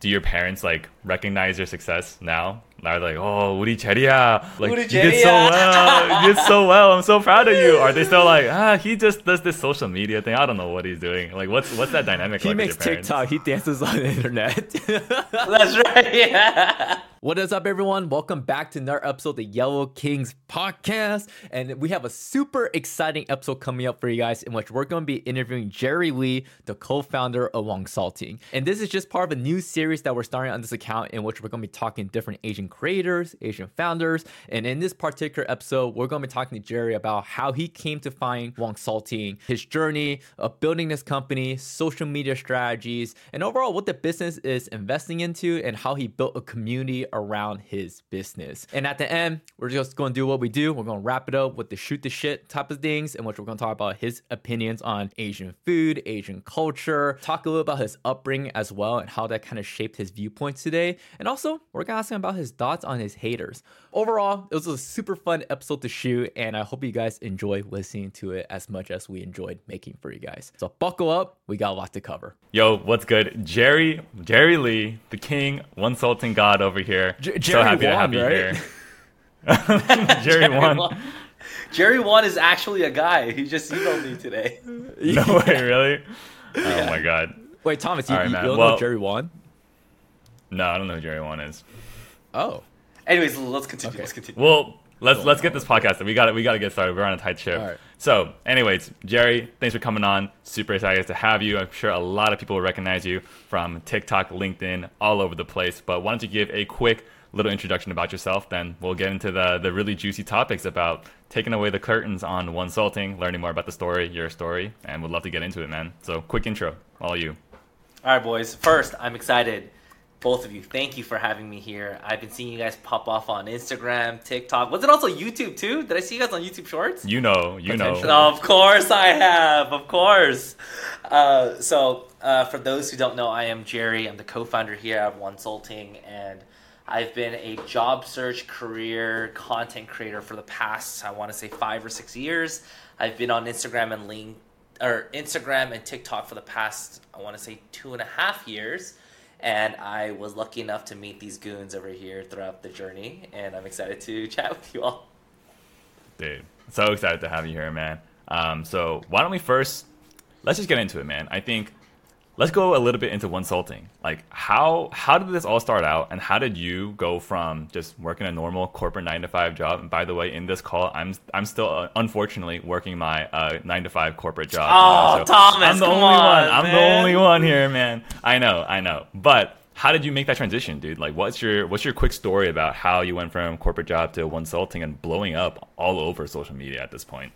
do your parents like recognize your success now? Are they like, oh, 우리 제리야, like 우리 you did so 제리야." well, you did so well. I'm so proud of you. Are they still like, ah, he just does this social media thing. I don't know what he's doing. Like, what's what's that dynamic? He like with makes your parents? TikTok. He dances on the internet. That's right. Yeah. What is up, everyone? Welcome back to another episode of the Yellow Kings podcast. And we have a super exciting episode coming up for you guys in which we're going to be interviewing Jerry Lee, the co founder of Wonsulting. And this is just part of a new series that we're starting on this account in which we're going to be talking different Asian creators, Asian founders. And in this particular episode, we're going to be talking to Jerry about how he came to find Wonsulting, his journey of building this company, social media strategies, and overall what the business is investing into and how he built a community around his business. And at the end, we're just going to do what we do. We're going to wrap it up with the shoot the shit type of things, in which we're going to talk about his opinions on Asian food, Asian culture, talk a little about his upbringing as well, and how that kind of shaped his viewpoints today. And also, we're going to ask him about his thoughts on his haters. Overall, it was a super fun episode to shoot, and I hope you guys enjoy listening to it as much as we enjoyed making for you guys. So buckle up, we got a lot to cover. Yo, what's good? Jerry, Jerry Lee, the king, Wonsulting god over here. J- so Jerry happy to have you right? here. Jerry, won. Wan. Jerry Wan is actually a guy. He just emailed me today. No way, really? Oh my god. Wait, Thomas, you, All right, you man. don't Well- know Jerry Wan? No, I don't know who Jerry One is. Oh. Anyways, let's continue. Okay. Let's continue. Well, let's let's get this podcast. We got it. We got to get started. We're on a tight ship. All right. So, anyways, Jerry, thanks for coming on. Super excited to have you. I'm sure a lot of people will recognize you from TikTok, LinkedIn, all over the place. But why don't you give a quick little introduction about yourself? Then we'll get into the the really juicy topics about taking away the curtains on Wonsulting, learning more about the story, your story, and would love to get into it, man. So, quick intro, all you. All right, boys. First, I'm excited. Both of you, thank you for having me here. I've been seeing you guys pop off on Instagram, TikTok. Was it also YouTube too? Did I see you guys on YouTube Shorts? You know, you know. Of course I have. Of course. Uh, so, uh, for those who don't know, I am Jerry. I'm the co-founder here at Wonsulting, and I've been a job search career content creator for the past, I want to say, five or six years. I've been on Instagram and Link, or Instagram and TikTok for the past, I want to say, two and a half years. And I was lucky enough to meet these goons over here throughout the journey, and I'm excited to chat with you all. Dude, so excited to have you here, man. Um, so why don't we first let's just get into it, man. I think let's go a little bit into Wonsulting. Like how how did this all start out, and how did you go from just working a normal corporate nine to five job? And by the way, in this call, I'm I'm still uh, unfortunately working my uh, nine to five corporate job. Oh, Thomas, I'm the only on, one. I'm the only one here, man. I know, I know, but. How did you make that transition, dude? Like, what's your what's your quick story about how you went from corporate job to Wonsulting and blowing up all over social media at this point?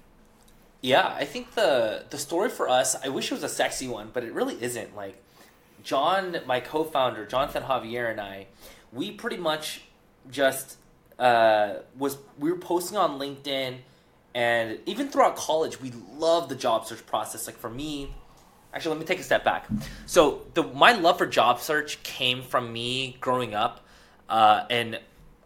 Yeah, I think the the story for us, I wish it was a sexy one, but it really isn't. Like John, my co-founder, Jonathan Javier and I, we pretty much just uh, was we were posting on LinkedIn and even throughout college, we loved the job search process. Like for me, actually let me take a step back. So the my love for job search came from me growing up uh, and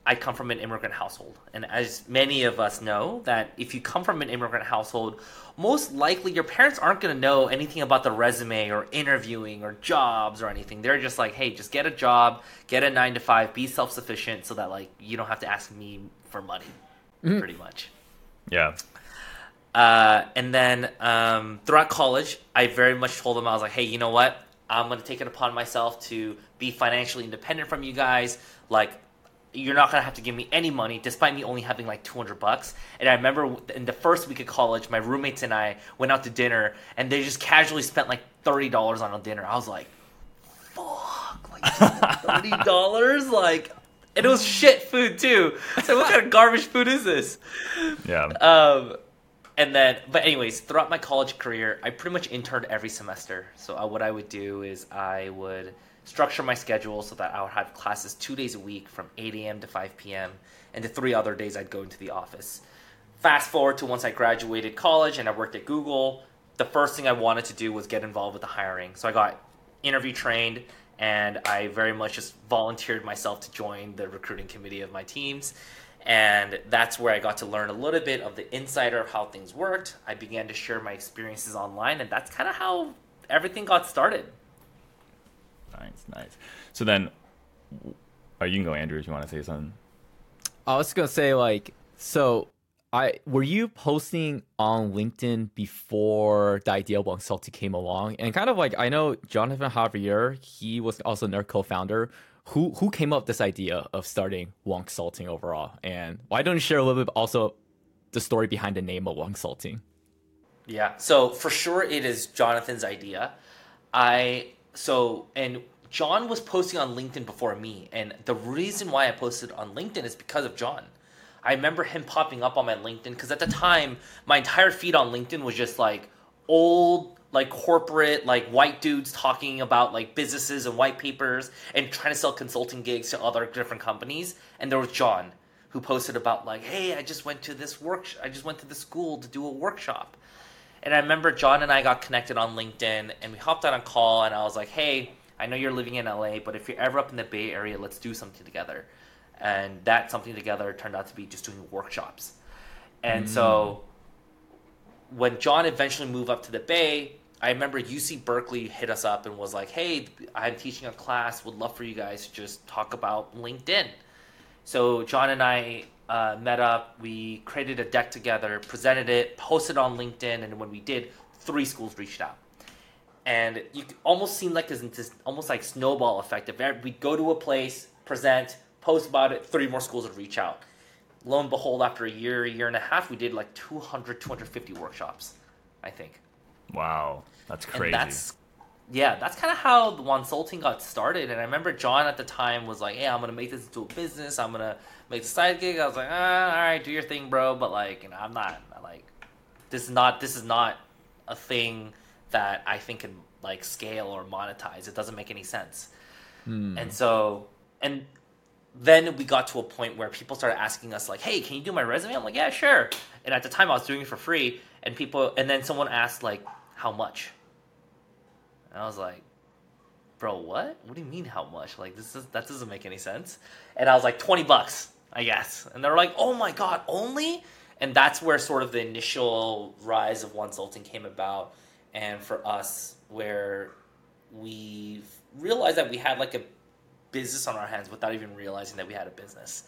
I come from an immigrant household, and as many of us know, that if you come from an immigrant household, most likely your parents aren't going to know anything about the resume or interviewing or jobs or anything. They're just like, hey, just get a job, get a nine to five, be self sufficient, so that like you don't have to ask me for money, pretty much. Yeah, Uh, and then um, throughout college, I very much told them I was like, hey, you know what? I'm going to take it upon myself to be financially independent from you guys. Like, you're not going to have to give me any money, despite me only having like 200 bucks. And I remember in the first week of college, my roommates and I went out to dinner, and they just casually spent like $30 on a dinner. I was like, fuck, like $30? like, and it was shit food too. So what kind of garbage food is this? yeah. Um, and then, but anyways, throughout my college career, I pretty much interned every semester. So uh, what I would do is I would structure my schedule so that I would have classes two days a week from 8 a.m. to 5 p.m. And the three other days I'd go into the office. Fast forward to once I graduated college and I worked at Google, the first thing I wanted to do was get involved with the hiring. So I got interview trained and I very much just volunteered myself to join the recruiting committee of my teams. And that's where I got to learn a little bit of the insider of how things worked. I began to share my experiences online, and that's kind of how everything got started. Nice, nice. So then, are you can go, Andrew, if you want to say something. I was gonna say like so. I were you posting on LinkedIn before the idea of Wonsulting came along, and kind of like I know Jonathan Javier, he was also their co-founder. Who who came up with this idea of starting Wonsulting overall, and why don't you share a little bit also the story behind the name of Wonsulting? Yeah. So for sure, it is Jonathan's idea. I so and John was posting on LinkedIn before me, and the reason why I posted on LinkedIn is because of John. I remember him popping up on my LinkedIn because at the time my entire feed on LinkedIn was just like old like corporate like white dudes talking about like businesses and white papers and trying to sell consulting gigs to other different companies and there was John who posted about like hey I just went to this work I just went to the school to do a workshop and I remember John and I got connected on LinkedIn and we hopped on a call and I was like hey I know you're living in LA but if you're ever up in the Bay Area let's do something together and that something together turned out to be just doing workshops and mm. so when John eventually moved up to the Bay, I remember UC Berkeley hit us up and was like, "Hey, I'm teaching a class. Would love for you guys to just talk about LinkedIn." So John and I uh, met up. We created a deck together, presented it, posted on LinkedIn, and when we did, three schools reached out. And you almost seemed like this, this almost like snowball effect. If we'd go to a place, present, post about it, three more schools would reach out lo and behold, after a year, a year and a half, we did like 200, 250 workshops, I think. Wow, that's crazy. And that's yeah, that's kind of how the Wonsulting got started. And I remember John at the time was like, "Hey, I'm gonna make this into a business. I'm gonna make the side gig." I was like, ah, "All right, do your thing, bro." But like, you know, I'm not like this is not this is not a thing that I think can like scale or monetize. It doesn't make any sense. Hmm. And so, and then we got to a point where people started asking us like, "Hey, can you do my resume?" I'm like, "Yeah, sure." And at the time, I was doing it for free, and people, and then someone asked like, "How much?" And I was like, "Bro, what? What do you mean how much? Like this is that doesn't make any sense." And I was like, 20 bucks, I guess." And they're like, "Oh my god, only?" And that's where sort of the initial rise of Wonsulting came about, and for us, where we realized that we had like a business on our hands without even realizing that we had a business.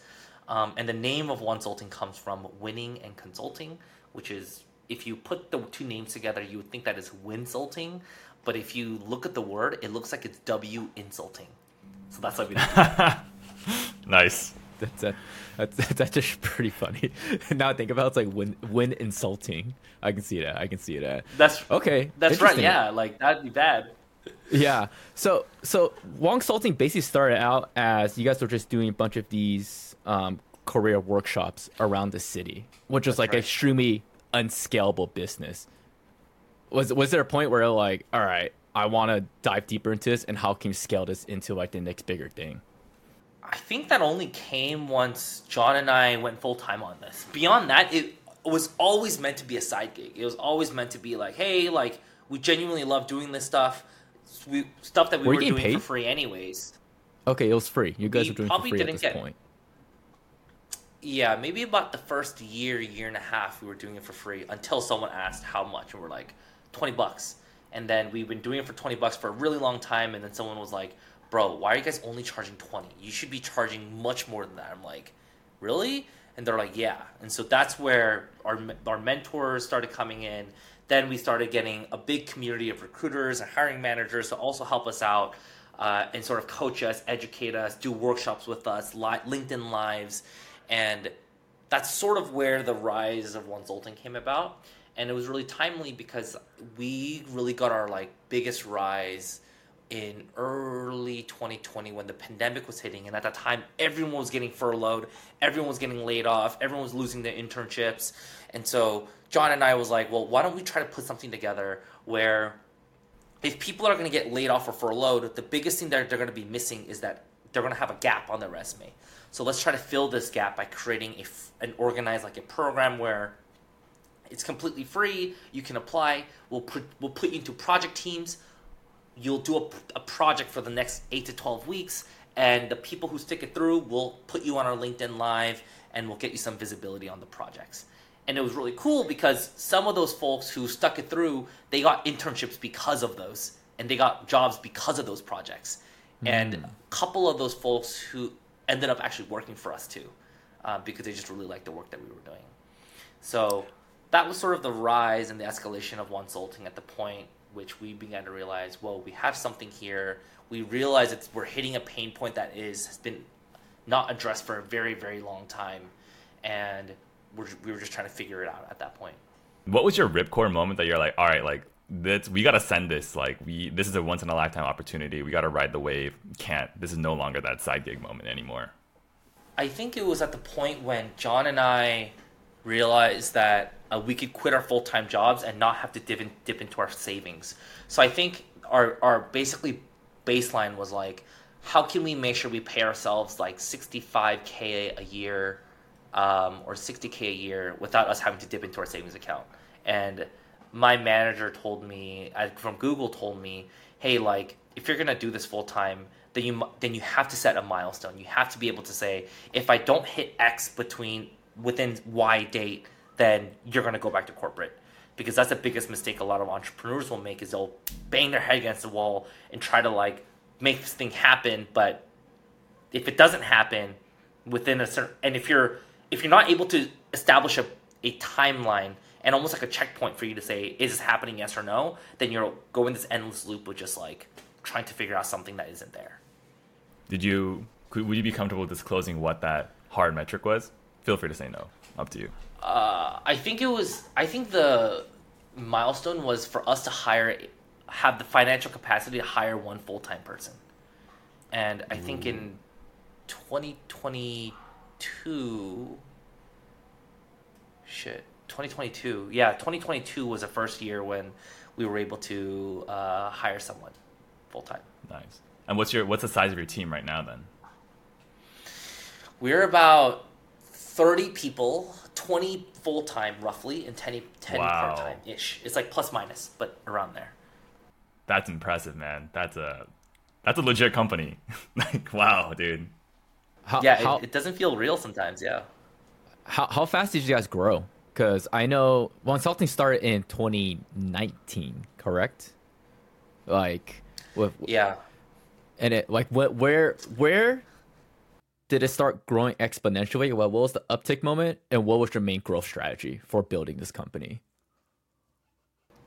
Um, and the name of Wonsulting comes from winning and consulting, which is if you put the two names together, you would think that is winsulting, but if you look at the word, it looks like it's W insulting. So that's what we did. nice. That's that's that's just pretty funny. now I think about it, it's like when win insulting. I can see that. I can see that. That's okay. That's right. Yeah, like that'd be bad yeah. So so Wonsulting basically started out as you guys were just doing a bunch of these um, career workshops around the city, which was That's like right. extremely unscalable business. Was was there a point where like, all right, I want to dive deeper into this, and how can you scale this into like the next bigger thing? I think that only came once John and I went full time on this. Beyond that, it was always meant to be a side gig. It was always meant to be like, hey, like we genuinely love doing this stuff we, stuff that we were, were doing paid? for free anyways. Okay, it was free. You guys we were doing for free at this get, point. Yeah, maybe about the first year, year and a half, we were doing it for free until someone asked how much, and we're like, twenty bucks. And then we've been doing it for twenty bucks for a really long time, and then someone was like, "Bro, why are you guys only charging twenty? You should be charging much more than that." I'm like, "Really?" And they're like, "Yeah." And so that's where our our mentors started coming in then we started getting a big community of recruiters and hiring managers to also help us out uh, and sort of coach us, educate us, do workshops with us, li- LinkedIn lives, and that's sort of where the rise of Wonsulting came about. And it was really timely because we really got our like biggest rise in early 2020 when the pandemic was hitting and at that time everyone was getting furloughed everyone was getting laid off everyone was losing their internships and so John and I was like, well, why don't we try to put something together where if people are going to get laid off or furloughed, the biggest thing that they're going to be missing is that they're going to have a gap on their resume. So let's try to fill this gap by creating a, an organized like a program where it's completely free. You can apply. We'll put we'll put you into project teams. You'll do a, a project for the next eight to twelve weeks, and the people who stick it through, we'll put you on our LinkedIn Live, and we'll get you some visibility on the projects. And it was really cool because some of those folks who stuck it through they got internships because of those and they got jobs because of those projects. And a couple of those folks who ended up actually working for us too, uh, because they just really liked the work that we were doing. So that was sort of the rise and the escalation of Wonsulting at the point which we began to realize, well, we have something here. We realize it's we're hitting a pain point that is has been not addressed for a very very long time, and we're, we were just trying to figure it out at that point. What was your ripcord moment that you're like, all right, like that's we gotta send this. Like we, this is a once in a lifetime opportunity. We gotta ride the wave. Can't. This is no longer that side gig moment anymore. I think it was at the point when John and I realized that uh, we could quit our full time jobs and not have to dip, in, dip into our savings. So I think our our basically baseline was like, how can we make sure we pay ourselves like sixty five k a year, um, or sixty k a year without us having to dip into our savings account? And my manager told me uh, from Google told me, hey, like if you're gonna do this full time, then you then you have to set a milestone. You have to be able to say, if I don't hit X between within Y date, then you're gonna go back to corporate. Because that's the biggest mistake a lot of entrepreneurs will make is they'll bang their head against the wall and try to like make this thing happen, but if it doesn't happen within a certain and if you're if you're not able to establish a, a timeline and almost like a checkpoint for you to say is this happening yes or no then you're going this endless loop of just like trying to figure out something that isn't there Did you? Would you be comfortable disclosing what that hard metric was? Feel free to say no. Up to you. uh, i think it was i think the milestone was for us to hire have the financial capacity to hire one full-time person and i think in 2022 shit 2022 yeah 2022 was the first year when we were able to uh, hire someone full-time Nice. And what's your what's the size of your team right now then? we're about 30 people 20 full-time roughly and 10, 10 Wow. part-time ish it's like plus minus but around there That's impressive, man. That's a that's a legit company. like wow, dude. How, yeah how, it, it doesn't feel real sometimes yeah how, how fast did you guys grow? Because I know well, Wonsulting started in 2019, correct? Like, with, yeah and it like what where where did it start growing exponentially? What, what was the uptick moment, and what was your main growth strategy for building this company?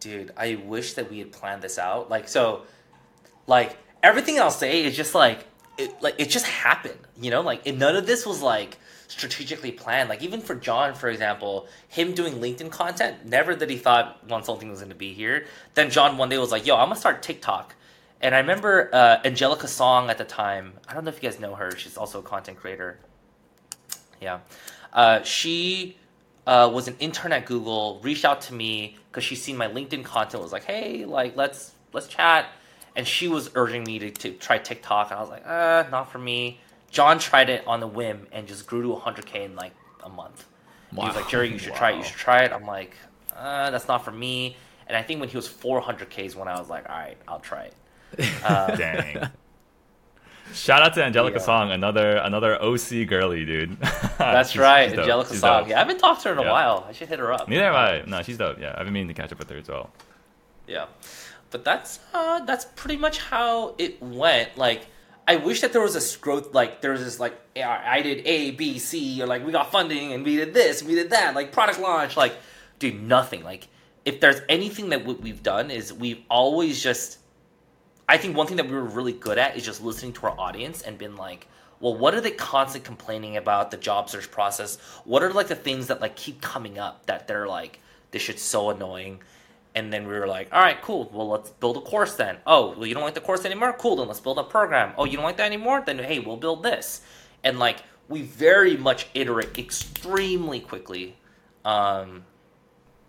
dude i wish that we had planned this out. Like so like everything i'll say is just like it like it just happened you know? Like and none of this was like strategically planned. Like even for john for example him doing linkedin content never that he thought Wonsulting was going to be here. Then john one day was like yo i'm gonna start tiktok and i remember uh, angelica song at the time i don't know if you guys know her she's also a content creator yeah. Uh, she uh, was an intern at Google, reached out to me because she's seen my LinkedIn content, was like, hey, like, let's let's chat. And she was urging me to, to try TikTok. And I was like, uh, not for me. John tried it on the whim and just grew to 100K in like a month. He was like, Jerry, you should try it. You should try it. I'm like, uh, that's not for me. And I think when he was 400K is when I was like, all right, I'll try it. Uh, Dang. Shout out to Angelica Yeah. Song, another another OC girly, dude. That's She's- right, she's. Angelica She's Song. dope. Yeah, I haven't talked to her in a Yeah. while. I should hit her up. Neither have I. No, she's dope. Yeah, I've been meaning to catch up with her as well. Yeah, but that's uh, that's pretty much how it went. Like, I wish that there was a growth. Like, there was this like I did A, B, C, or like we got funding and we did this, and we did that, like product launch. Like, dude, nothing. Like, if there's anything that we've done is we've always just. I think one thing that we were really good at is just listening to our audience and been like, well, what are they constantly complaining about the job search process? What are like the things that like keep coming up that they're like, this shit's so annoying? And then we were like, all right, cool. Well, let's build a course then. Oh, well, you don't like the course anymore? Cool. Then let's build a program. Oh, you don't like that anymore? Then hey, we'll build this. And like we very much iterate extremely quickly. Um,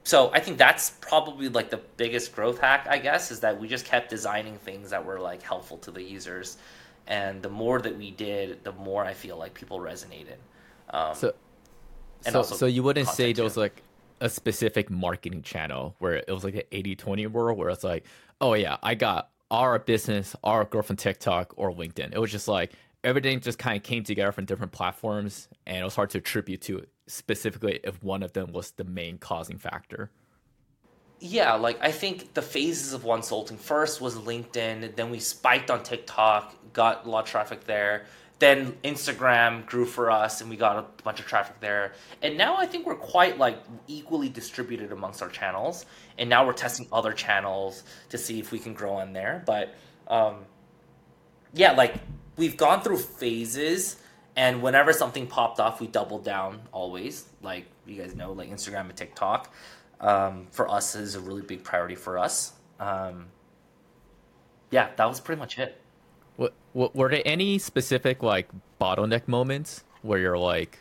so I think that's probably like the biggest growth hack, I guess, is that we just kept designing things that were like helpful to the users. And the more that we did, the more I feel like people resonated. Um, So, And so, also so you wouldn't say there was like a specific marketing channel where it was like an 80 20 world where it's like, oh yeah, I got our business, our growth on TikTok or LinkedIn. It was just like everything just kind of came together from different platforms and it was hard to attribute to specifically if one of them was the main causing factor. Yeah, like I think the phases of Wonsulting first was LinkedIn, then we spiked on TikTok, got a lot of traffic there. Then Instagram grew for us and we got a bunch of traffic there. And now I think we're quite like equally distributed amongst our channels. And now we're testing other channels to see if we can grow on there. But um, yeah, like we've gone through phases and whenever something popped off, we doubled down always. Like you guys know, like Instagram and TikTok um, for us is a really big priority for us. Um, yeah, that was pretty much it. What, what were there any specific like bottleneck moments where you're like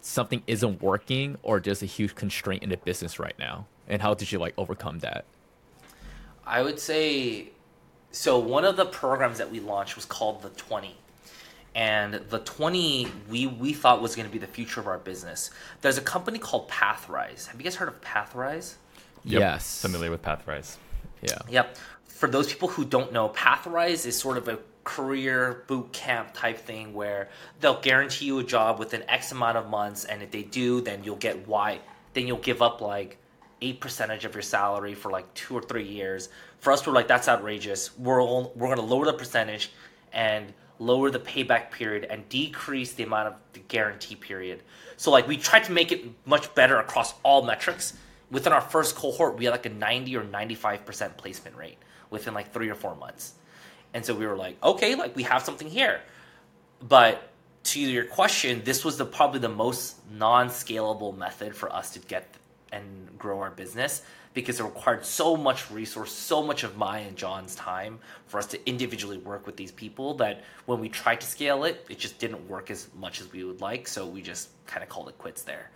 something isn't working or just a huge constraint in the business right now? And how did you like overcome that? I would say so one of the programs that we launched was called the 20 and the 20 we we thought was going to be the future of our business there's a company called pathrise have you guys heard of pathrise Yep, Yes. Familiar with Pathrise. Yeah. Yep. For those people who don't know, Pathrise is sort of a career boot camp type thing where they'll guarantee you a job within X amount of months, and if they do, then you'll get Y. Then you'll give up like eight percentage of your salary for like two or three years. For us, we're like that's outrageous. We're all, we're gonna lower the percentage and lower the payback period and decrease the amount of the guarantee period. So like we tried to make it much better across all metrics. Within our first cohort, we had like a 90 or 95% placement rate within like three or four months. And so we were like, okay, like we have something here. But to your question, this was the probably the most non-scalable method for us to get and grow our business because it required so much resource, so much of my and John's time for us to individually work with these people that when we tried to scale it, it just didn't work as much as we would like. So we just kind of called it quits there.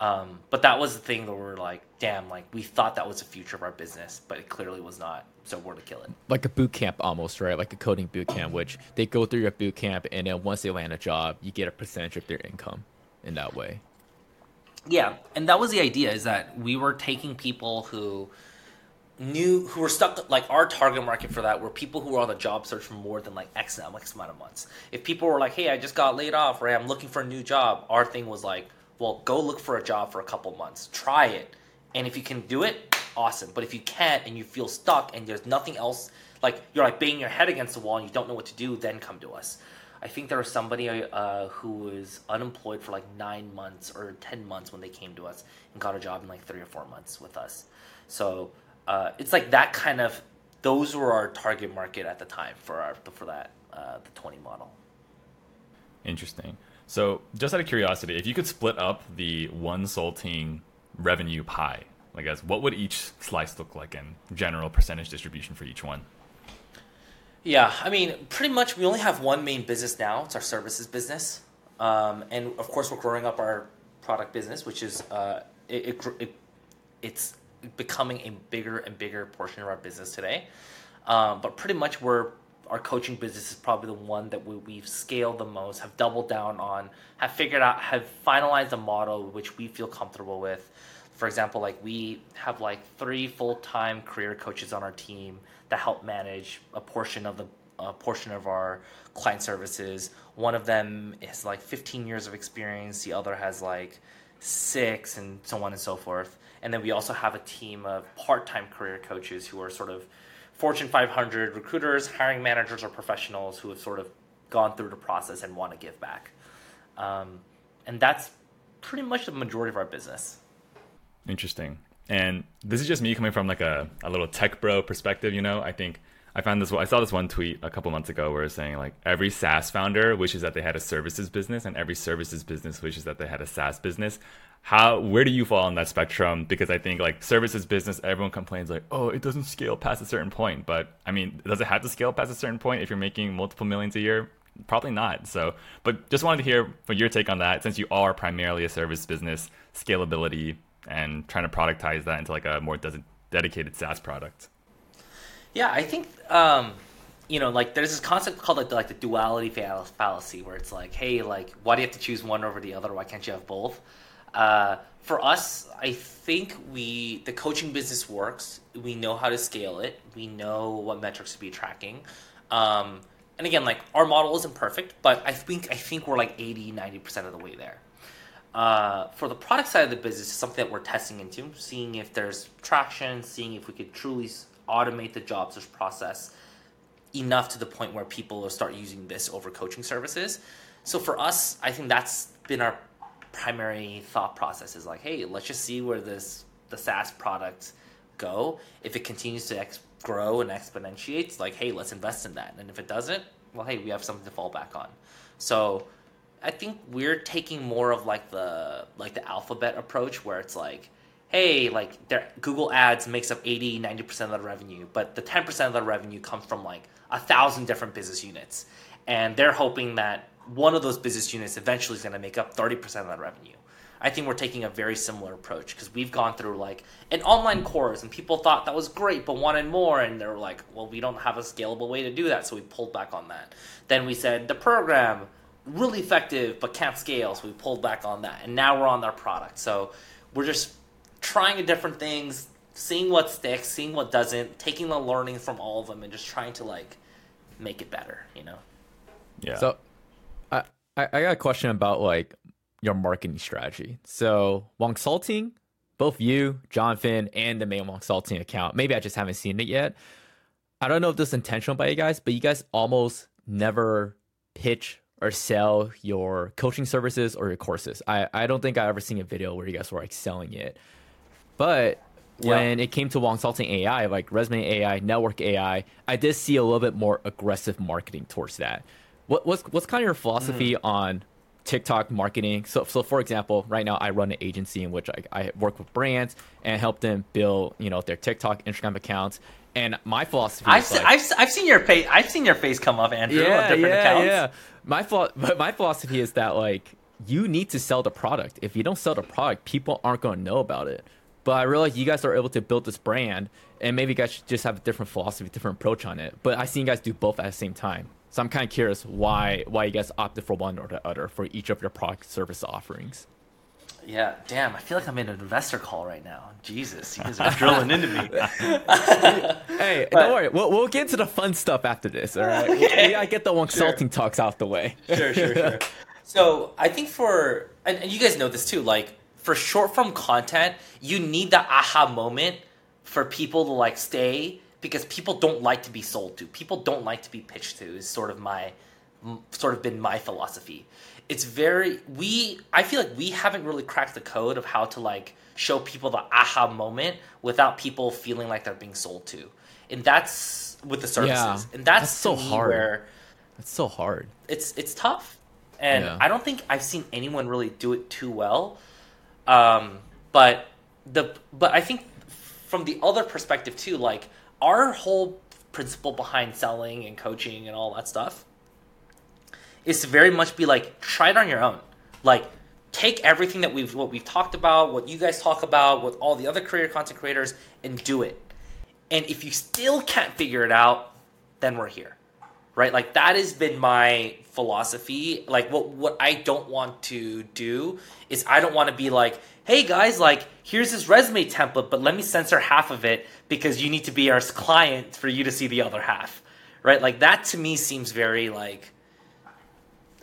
Um, but that was the thing that we're like, damn, like we thought that was the future of our business, but it clearly was not. So we're to kill it. Like a boot camp almost, right? Like a coding boot camp, which they go through your boot camp and then once they land a job, you get a percentage of their income in that way. Yeah, and that was the idea is that we were taking people who knew who were stuck like our target market for that were people who were on the job search for more than like X amount of months. If people were like, "Hey, I just got laid off," or "I'm looking for a new job," our thing was like, "Well, go look for a job for a couple months, try it, and if you can do it, awesome. But if you can't and you feel stuck and there's nothing else, like you're like banging your head against the wall and you don't know what to do, then come to us." I think there was somebody uh, who was unemployed for like nine months or ten months when they came to us and got a job in like three or four months with us. So uh, it's like that kind of. Those were our target market at the time for our for that uh, the twenty model. Interesting. So, just out of curiosity, if you could split up the Wonsulting revenue pie, I guess, what would each slice look like in general percentage distribution for each one? Yeah, I mean, pretty much we only have one main business now. It's our services business, um, and of course we're growing up our product business, which is uh, it, it, it it's becoming a bigger and bigger portion of our business today. Um, but pretty much we're our coaching business is probably the one that we, we've scaled the most, have doubled down on, have figured out, have finalized a model which we feel comfortable with. For example, like we have like three full time career coaches on our team that help manage a portion of the a portion of our client services. One of them is like 15 years of experience. The other has like six, and so on and so forth. And then we also have a team of part-time career coaches who are sort of Fortune 500 recruiters, hiring managers, or professionals who have sort of gone through the process and want to give back. Um, and that's pretty much the majority of our business. Interesting. And this is just me coming from like a, a little tech bro perspective, you know? I think I found this I saw this one tweet a couple months ago where it's saying like every SaaS founder wishes that they had a services business and every services business wishes that they had a SaaS business. How where do you fall on that spectrum? Because I think like services business, everyone complains like, oh, it doesn't scale past a certain point. But I mean, does it have to scale past a certain point if you're making multiple millions a year? Probably not. So, but just wanted to hear your take on that, since you are primarily a service business, scalability, and trying to productize that into like a more des- dedicated SaaS product. Yeah, I think um, you know, like there's this concept called like the, like the duality fallacy, where it's like, hey, like why do you have to choose one over the other? Why can't you have both? Uh, for us, I think we the coaching business works. We know how to scale it. We know what metrics to be tracking. Um, and again, like our model isn't perfect, but I think I think we're like 80, 90 percent of the way there. Uh, for the product side of the business, it's something that we're testing into, seeing if there's traction, seeing if we could truly automate the job search process enough to the point where people will start using this over coaching services. So for us, I think that's been our primary thought process is like, hey, let's just see where this the SaaS products go. If it continues to ex- grow and exponentiates, like, hey, let's invest in that. And if it doesn't, well, hey, we have something to fall back on. So I think we're taking more of like the like the alphabet approach where it's like, hey, like their Google Ads makes up 80, 90% of the revenue, but the 10% of the revenue comes from like a thousand different business units. And they're hoping that one of those business units eventually is going to make up 30% of that revenue. I think we're taking a very similar approach because we've gone through like an online course and people thought that was great but wanted more and they were like, well, we don't have a scalable way to do that, so we pulled back on that. Then we said the program really effective but can't scale, so we pulled back on that. And now we're on their product. So we're just trying different things, seeing what sticks, seeing what doesn't, taking the learning from all of them and just trying to like make it better, you know? Yeah. So, I I I got a question about like your marketing strategy. So, Wonsulting, both you, Jonathan, and the main Wonsulting account. Maybe I just haven't seen it yet. I don't know if this is intentional by you guys, but you guys almost never pitch or sell your coaching services or your courses. I, I don't think I ever seen a video where you guys were like selling it. But Yeah. when it came to Wonsulting AI, like Resume AI, Network AI, I did see a little bit more aggressive marketing towards that. What what's what's kind of your philosophy mm. on TikTok marketing? So so for example, right now I run an agency in which I, I work with brands and help them build you know their TikTok, Instagram accounts. And my philosophy I've, is se- like, I've, I've seen your face. I've seen your face come up, Andrew, on different accounts. My philo- but my philosophy is that like you need to sell the product. If you don't sell the product, people aren't going to know about it. But I realize you guys are able to build this brand, and maybe you guys should just have a different philosophy, different approach on it. But I seen you guys do both at the same time, so I'm kind of curious why why you guys opted for one or the other for each of your product service offerings. Yeah, damn. I feel like I'm in an investor call right now. Jesus, you guys are drilling into me. Hey, But- don't worry, we'll, we'll get to the fun stuff after this. All right, we gotta get the one Sure. consulting talks out the way. sure, sure, sure. So I think for and, and you guys know this too, like for short form content, you need the aha moment for people to like stay because people don't like to be sold to. People don't like to be pitched to. Is sort of my sort of been my philosophy. It's very we. I feel like we haven't really cracked the code of how to like show people the aha moment without people feeling like they're being sold to, and that's with the services. Yeah, and that's, that's so hard. Where It's so hard. it's it's tough, and Yeah. I don't think I've seen anyone really do it too well. Um, but the but I think from the other perspective too, like our whole principle behind selling and coaching and all that stuff is to very much be like try it on your own, like take everything that we've what we've talked about, what you guys talk about, with all the other creator content creators, and do it. And if you still can't figure it out, then we're here. Right? Like that has been my philosophy. Like what what i don't want to do is i don't want to be like hey guys like here's this resume template but let me censor half of it because you need to be our client for you to see the other half. Right? Like that to me seems very like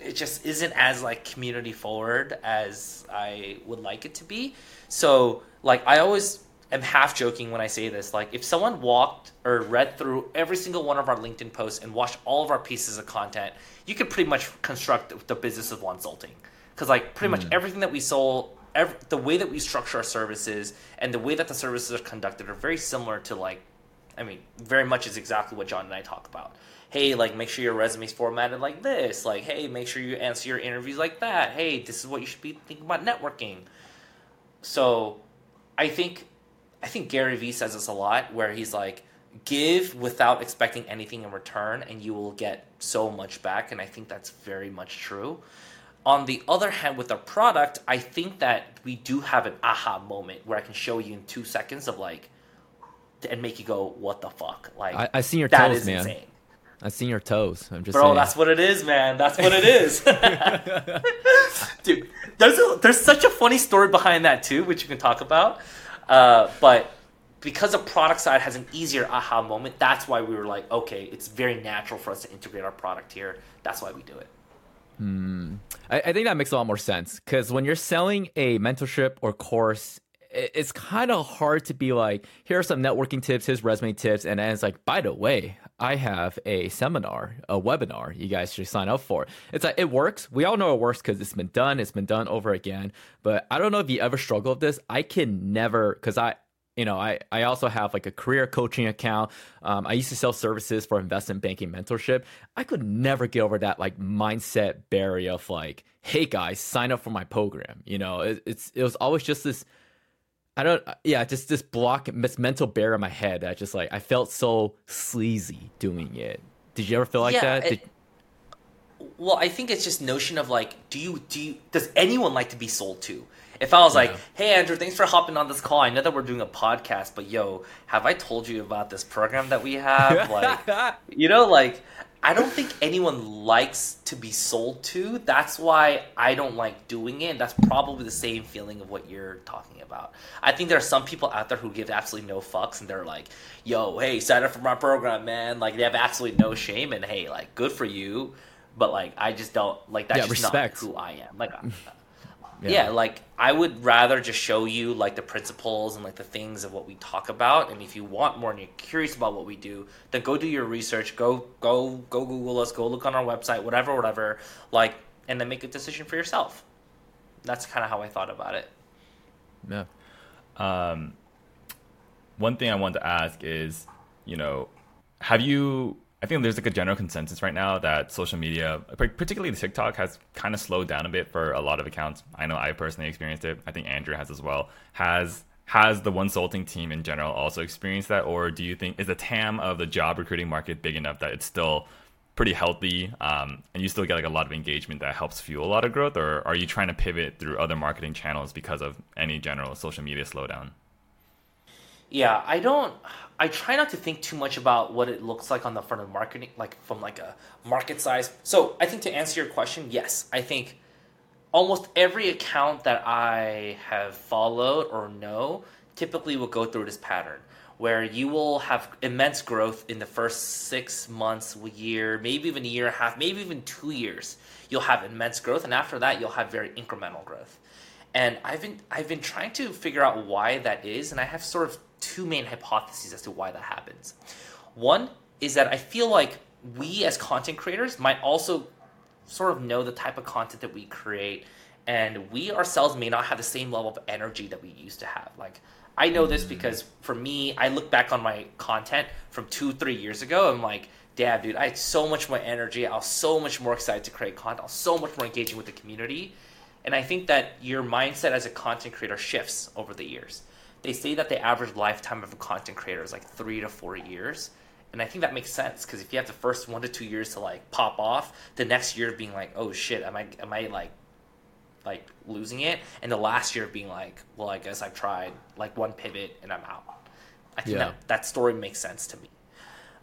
it just isn't as like community forward as I would like it to be. So like I always am half joking when I say this. Like if someone walked or read through every single one of our LinkedIn posts and watched all of our pieces of content, you could pretty much construct the business of consulting. Because like pretty much mm. everything that we sold, ev the way that we structure our services and the way that the services are conducted are very similar to like I mean, very much is exactly what John and I talk about. Hey, like make sure your resume's formatted like this. Like, hey, make sure you answer your interviews like that. Hey, this is what you should be thinking about networking. So, I think, I think Gary Vee says this a lot, where he's like, give without expecting anything in return, and you will get so much back. And I think that's very much true. On the other hand, with our product, I think that we do have an aha moment where I can show you in two seconds of like, and make you go, "What the fuck?" Like I, I seen your that toes, is man. insane, I seen your toes. I'm just bro. saying. That's what it is, man. That's what it is, dude. There's a, there's such a funny story behind that too, which you can talk about. Uh, but because the product side has an easier aha moment, that's why we were like, okay, it's very natural for us to integrate our product here. That's why we do it. I, I think that makes a lot more sense because when you're selling a mentorship or course, it's kind of hard to be like, here are some networking tips, here's resume tips, and then it's like, by the way, I have a seminar, a webinar you guys should sign up for. It's like it works. We all know it works because it's been done. It's been done over again. But I don't know if you ever struggle with this. I can never because I you know, I, I also have like a career coaching account. Um, I used to sell services for investment banking mentorship. I could never get over that like mindset barrier of like, hey guys, sign up for my program. You know, it, it's it was always just this. I don't, yeah, just this block, this mental barrier in my head I just like I felt so sleazy doing it. Did you ever feel like Yeah, that? it- Did- Well, I think it's just notion of like, do you do you, does anyone like to be sold to? If I was like, hey Andrew, thanks for hopping on this call. I know that we're doing a podcast, but yo, have I told you about this program that we have? Like, you know, like I don't think anyone likes to be sold to. That's why I don't like doing it. That's probably the same feeling of what you're talking about. I think there are some people out there who give absolutely no fucks and they're like, yo, hey, sign up for my program, man. Like they have absolutely no shame and hey, like good for you. But like I just don't like that's Yeah, just respect. not who I am. Like Yeah. yeah. like I would rather just show you like the principles and like the things of what we talk about. And if you want more and you're curious about what we do, then go do your research. Go go go Google us. Go look on our website. Whatever, whatever. Like, and then make a decision for yourself. That's kind of how I thought about it. yeah. Um, one thing I wanted to ask is, you know, have you? I think there's like a general consensus right now that social media, par- particularly TikTok, has kind of slowed down a bit for a lot of accounts. I know I personally experienced it. I think Andrew has as well. Has has the one consulting team in general also experienced that, or do you think is the TAM of the job recruiting market big enough that it's still pretty healthy, um, and you still get like a lot of engagement that helps fuel a lot of growth, or are you trying to pivot through other marketing channels because of any general social media slowdown? Yeah, I don't. I try not to think too much about what it looks like on the front of marketing, like from like a market size. So I think to answer your question, yes, I think almost every account that I have followed or know typically will go through this pattern where you will have immense growth in the first six months, a year, maybe even a year and a half, maybe even two years. You'll have immense growth, and after that, you'll have very incremental growth. And I've been I've been trying to figure out why that is, and I have sort of two main hypotheses as to why that happens. One is that I feel like we as content creators might also sort of know the type of content that we create and we ourselves may not have the same level of energy that we used to have. Like i know this mm. because for me i look back on my content from two three years ago and i'm like damn dude i had so much more energy. I was so much more excited to create content. I was so much more engaging with the community. And i think that your mindset as a content creator shifts over the years they say that the average lifetime of a content creator is like three to four years and I think that makes sense because if you have the first one to two years to like pop off, the next year of being like, oh shit, am I am I like like losing it? And the last year of being like, well, I guess I've tried like one pivot and I'm out. I think Yeah. that that story makes sense to me.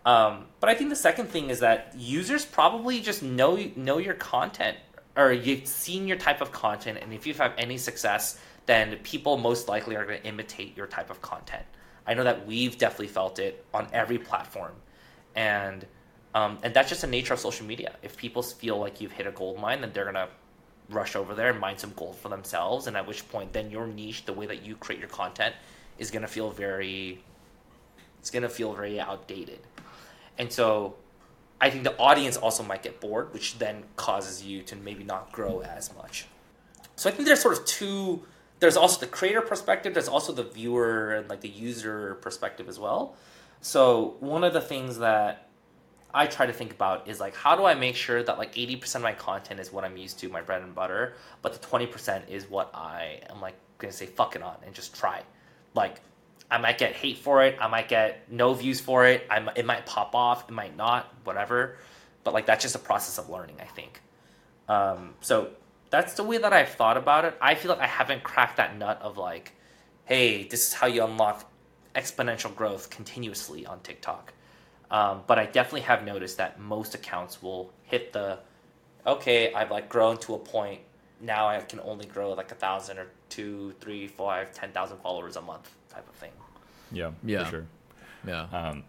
Um, but I think the second thing is that users probably just know know your content or you've seen your type of content, and if you have had any success, then people most likely are going to imitate your type of content. I know that we've definitely felt it on every platform, and um, and that's just the nature of social media. If people feel like you've hit a gold mine, then they're gonna rush over there and mine some gold for themselves, and at which point, then your niche, the way that you create your content, is gonna feel very, it's gonna feel very outdated, and so I think the audience also might get bored, which then causes you to maybe not grow as much. So I think there's sort of two. There's also the creator perspective. There's also the viewer and like the user perspective as well. So one of the things that I try to think about is like how do I make sure that like 80% of my content is what I'm used to, my bread and butter, but the 20% is what I am like gonna say fuck it on and just try. Like I might get hate for it, I might get no views for it, I it might pop off, it might not, whatever. But like that's just a process of learning, I think. Um, so that's the way that I've thought about it. I feel like I haven't cracked that nut of like, hey, this is how you unlock exponential growth continuously on TikTok. Um, but I definitely have noticed that most accounts will hit the, okay, I've like grown to a point. Now I can only grow like a thousand or two, three, five, ten thousand followers a month type of thing. Yeah, Yeah. for sure. Yeah. Um,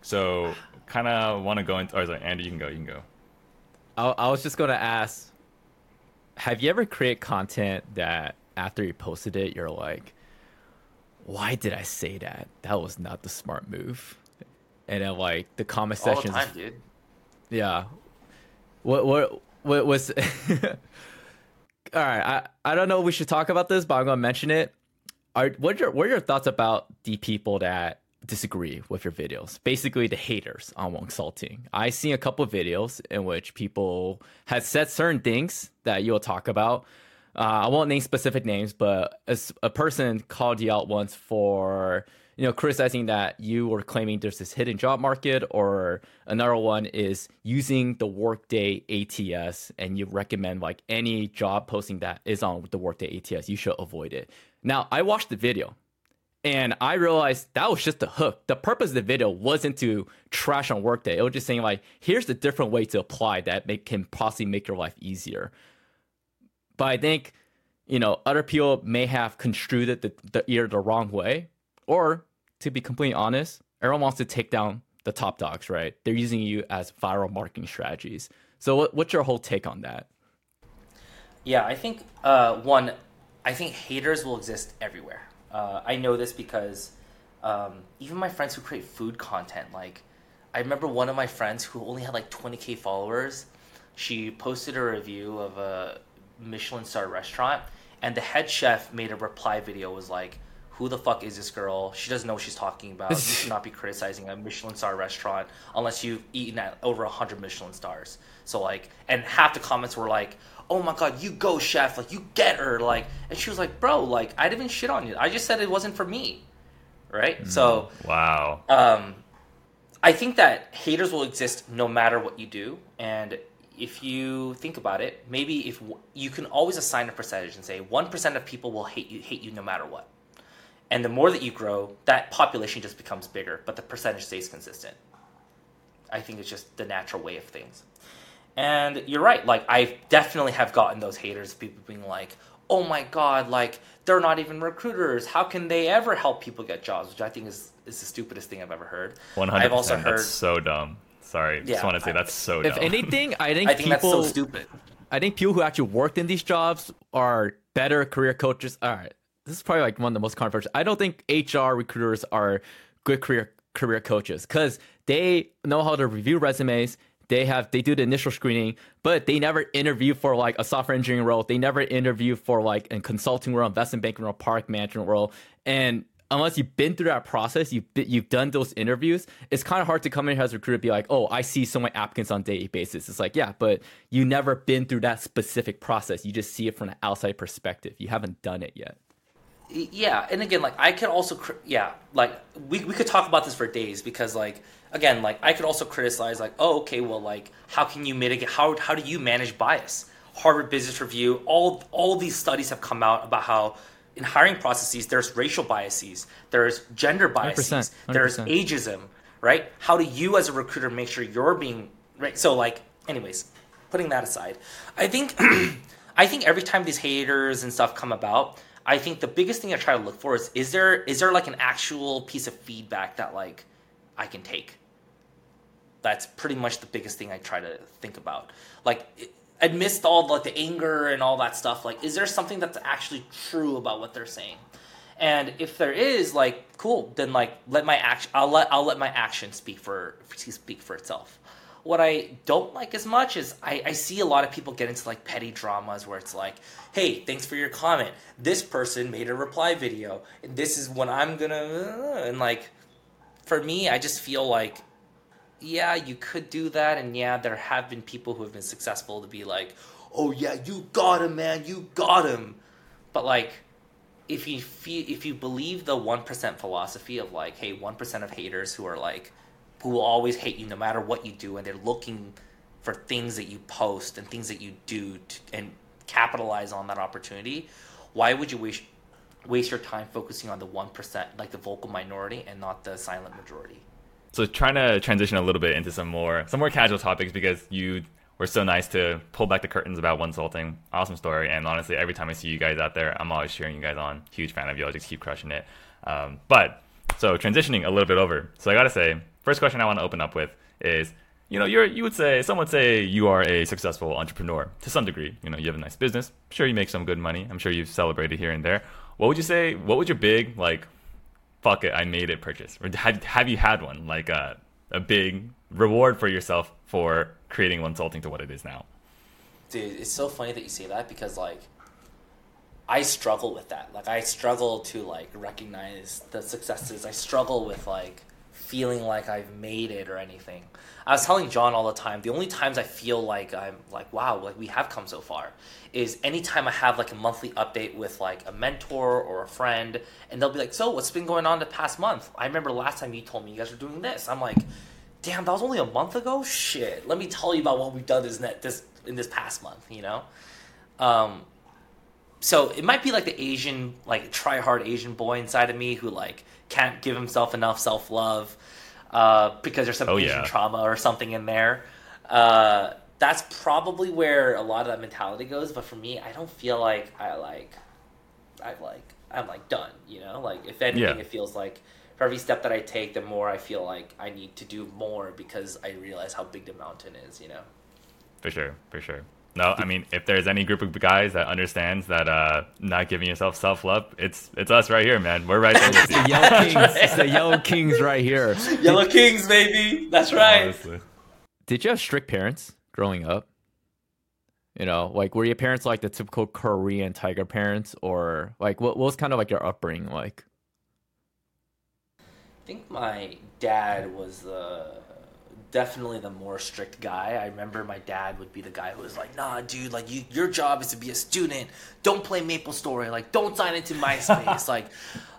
so, kind of want to go into. Oh, sorry, Andy, you can go. You can go. I, I was just gonna ask, have you ever created content that after you posted it, you're like, why did I say that? That was not the smart move. And then like the comment All the time, dude. yeah. What what what was? All right, I I don't know. if We should talk about this, but I'm gonna mention it. Are what your what are your thoughts about the people that disagree with your videos? Basically, the haters on Wonsulting. I seen a couple videos in which people had said certain things that you'll talk about. Uh, I won't name specific names, but a person called you out once for you know criticizing that you were claiming there's this hidden job market, or another one is using the Workday ATS, and you recommend like any job posting that is on the Workday ATS, you should avoid it. Now, I watched the video. And I realized that was just the hook. The purpose of the video wasn't to trash on Workday. It was just saying like, here's the different way to apply that make, can possibly make your life easier. But I think, you know, other people may have construed it the, the either the wrong way, or to be completely honest, everyone wants to take down the top dogs, right? They're using you as viral marketing strategies. So, what, what's your whole take on that? Yeah, I think uh, one, I think haters will exist everywhere. Uh, I know this because um, even my friends who create food content, like I remember one of my friends who only had like 20k followers. She posted a review of a Michelin star restaurant, and the head chef made a reply video. Was like, "Who the fuck is this girl? She doesn't know what she's talking about. You should not be criticizing a Michelin star restaurant unless you've eaten at over hundred Michelin stars." So like, and half the comments were like, "Oh my god, you go chef! Like you get her!" Like, and she was like, "Bro, like I didn't even shit on you. I just said it wasn't for me." Right? So Wow. um, I think that haters will exist no matter what you do, and if you think about it, maybe if w- you can always assign a percentage and say one percent of people will hate you, hate you no matter what, and the more that you grow, that population just becomes bigger, but the percentage stays consistent. I think it's just the natural way of things. And you're right. Like I definitely have gotten those haters, people being like, "Oh my god, like they're not even recruiters. How can they ever help people get jobs?" Which I think is is the stupidest thing I've ever heard. One hundred I've also percent. heard. That's so dumb. Sorry. Yeah, just want to say I- that's so Dumb. If anything, I think I think people that's so stupid. I think people who actually worked in these jobs are better career coaches. All right, this is probably like one of the most controversial. I don't think HR recruiters are good career career coaches because they know how to review resumes. They have they do the initial screening, but they never interview for like a software engineering role. They never interview for like a consulting role, investment banking role, product management role, and unless you've been through that process, you've you've done those interviews, it's kind of hard to come in here as a recruiter and be like, oh, I see so many applicants on daily basis. It's like, yeah, but you never been through that specific process. You just see it from an outside perspective. You haven't done it yet. Yeah and again like i could also cri- yeah like we, we could talk about this for days because like again like i could also criticize like oh okay well like how can you mitigate how, how do you manage bias? Harvard business review all all these studies have come out about how in hiring processes there's racial biases there's gender biases 100%, there's 100%. ageism right? How do you as a recruiter make sure you're being right? So like anyways putting that aside i think i think every time these haters and stuff come about i think the biggest thing i try to look for is is there is there like an actual piece of feedback that like i can take? That's pretty much the biggest thing i try to think about. Like amidst all like the anger and all that stuff like is there something that's actually true about what they're saying? And if there is like cool then like let my action i'll let i'll let my action speak for speak for itself what i don't like as much is I, I see a lot of people get into like petty dramas where it's like hey thanks for your comment this person made a reply video this is when i'm gonna uh, and like for me i just feel like yeah, you could do that, and yeah, there have been people who have been successful to be like, "Oh yeah, you got him, man, you got him." But like, if you feel, if you believe the one percent philosophy of like, hey, one percent of haters who are like, who will always hate you no matter what you do, and they're looking for things that you post and things that you do to, and capitalize on that opportunity, why would you waste waste your time focusing on the one percent, like the vocal minority, and not the silent majority? So trying to transition a little bit into some more some more casual topics because you were so nice to pull back the curtains about Wonsulting. Awesome story, and honestly, every time I see you guys out there, I'm always cheering you guys on. Huge fan of you. I'll just keep crushing it. Um, but so transitioning a little bit over. So I gotta say, first question I want to open up with is you know, you're you would say some would say you are a successful entrepreneur to some degree. You know, you have a nice business. I'm sure you make some good money. I'm sure you've celebrated here and there. What would you say? What would your big like, fuck it, I made it purchase? Or have have you had one like a a big reward for yourself for creating Wonsulting to what it is now? Dude, it's so funny that you say that because like I struggle with that. Like I struggle to like recognize the successes. I struggle with like feeling like I've made it or anything. I was telling John all the time, the only times I feel like I'm like, wow, like we have come so far is anytime I have like a monthly update with like a mentor or a friend, and they'll be like, so what's been going on the past month? I remember last time you told me you guys were doing this. I'm like, damn, that was only a month ago? Shit. Let me tell you about what we've done this net this in this past month, you know? Um so it might be like the Asian, like try hard Asian boy inside of me who like can't give himself enough self love uh, because there's some Oh, Asian yeah. trauma or something in there. Uh, that's probably where a lot of that mentality goes. But for me, I don't feel like I like, I like, I'm like done. You know, like if anything, Yeah. it feels like for every step that I take, the more I feel like I need to do more because I realize how big the mountain is. You know. For sure, for sure. No, I mean, if there's any group of guys that understands that uh, not giving yourself self love, it's it's us right here, man. We're right there with The. Yellow Kings. It's the Yellow Kings right here. Yellow Kings, baby. That's right. Honestly. Did you have strict parents growing up? You know, like were your parents like the typical Korean tiger parents, or like what, what was kind of like your upbringing like? I think my dad was the definitely the more strict guy. I remember my dad would be the guy who was like, "Nah, dude, like you, your job is to be a student. Don't play Maple Story. Like, don't sign into MySpace. like,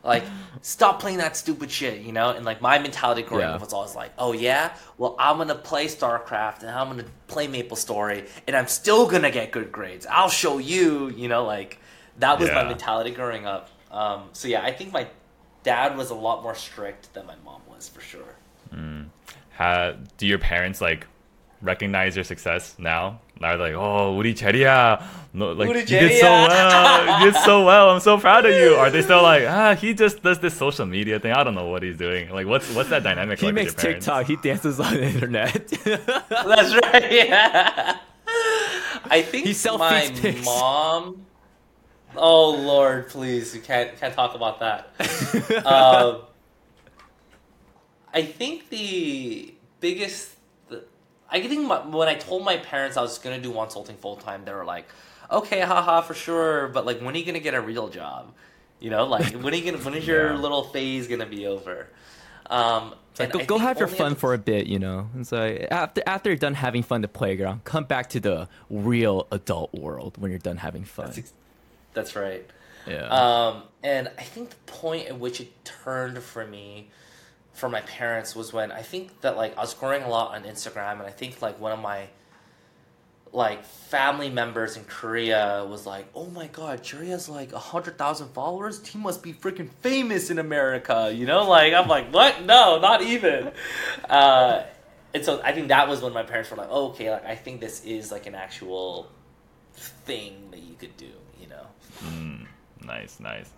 like stop playing that stupid shit. You know." And like my mentality growing Yeah. up was always like, "Oh yeah, well I'm gonna play StarCraft and I'm gonna play Maple Story and I'm still gonna get good grades. I'll show you." You know, like that was my mentality growing up. Um, so yeah, I think my dad was a lot more strict than my mom was for sure. Ha, do your parents like recognize your success now? Are they like, oh, 우리 제리야, no, like 우리 you did so 제리야." well, you did so well. I'm so proud of you. Are they still like, ah, he just does this social media thing. I don't know what he's doing. Like, what's what's that dynamic He like makes with your parents? TikTok. He dances on the internet. That's right. Yeah. I think He self my feeds pics. mom. Oh Lord, please, you can't can't talk about that. um, I think the biggest. The, I think my, when I told my parents I was gonna do consulting full time, they were like, "Okay, haha, for sure." But like, when are you gonna get a real job? You know, like when are you gonna when is your Yeah. little phase gonna be over? Um, Like, go, go have your fun for a bit, you know. And so after after you're done having fun at the playground, come back to the real adult world when you're done having fun. That's, ex- that's right. yeah. Um, and I think the point at which it turned for me, for my parents, was when I think that like I was growing a lot on Instagram, and I think like one of my like family members in Korea was like, "Oh my God, Jerry has like a hundred thousand followers. He must be freaking famous in America." You know, like I'm like, "What? No, not even." Uh, and so I think that was when my parents were like, oh, "Okay, like I think this is like an actual thing that you could do." You know. Mm, Nice, nice.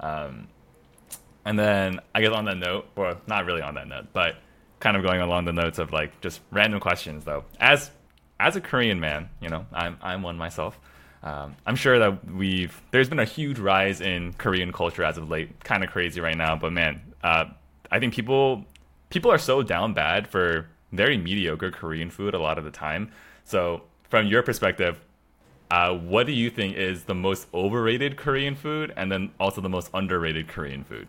Um, and then I guess on that note, or not really on that note, but kind of going along the notes of like just random questions though. As as a Korean man, you know, I'm I'm one myself. Um, I'm sure that we've there's been a huge rise in Korean culture as of late. Kind of crazy right now, but man, uh, I think people people are so down bad for very mediocre Korean food a lot of the time. So from your perspective, uh, what do you think is the most overrated Korean food, and then also the most underrated Korean food,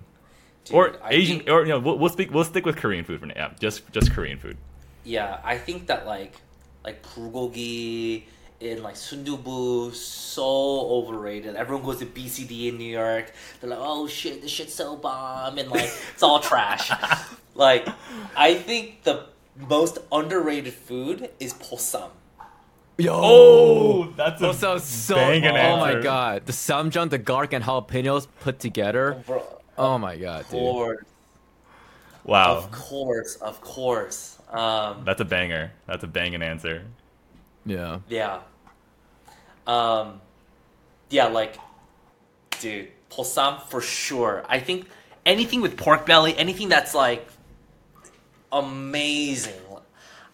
Dude, or I Asian, think- or you know, we'll, we'll speak, we'll stick with Korean food for now. Yeah, just just Korean food. Yeah, I think that like like bulgogi in like sundubu so overrated. Everyone goes to BCD in New York. They're like, oh shit, this shit's so bomb, and like it's all trash. like, I think the most underrated food is bossam. Yo. Oh, that's a That sounds so. banging Oh my god, the ssamjang, the garlic, and jalapenos put together. Bro, Oh my god, of dude. course, wow. of course, of course. Um, That's a banger. That's a banging answer. Yeah. Yeah. Um, yeah, like, dude, bossam for sure. I think anything with pork belly, anything that's like amazing.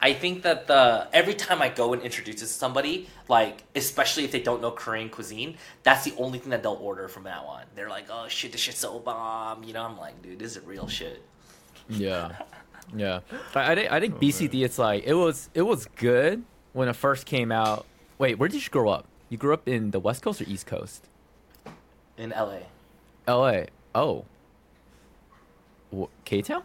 I think that the every time I go and introduce it to somebody, like especially if they don't know Korean cuisine, that's the only thing that they'll order from now on. They're like, "Oh shit, this shit's so bomb," you know. I'm like, dude, this is real shit. Yeah, yeah. I, I think oh, I think BCD. It's like it was it was good when it first came out. Wait, where did you grow up? You grew up in the West Coast or East Coast? In LA, L.A. Oh, K Town,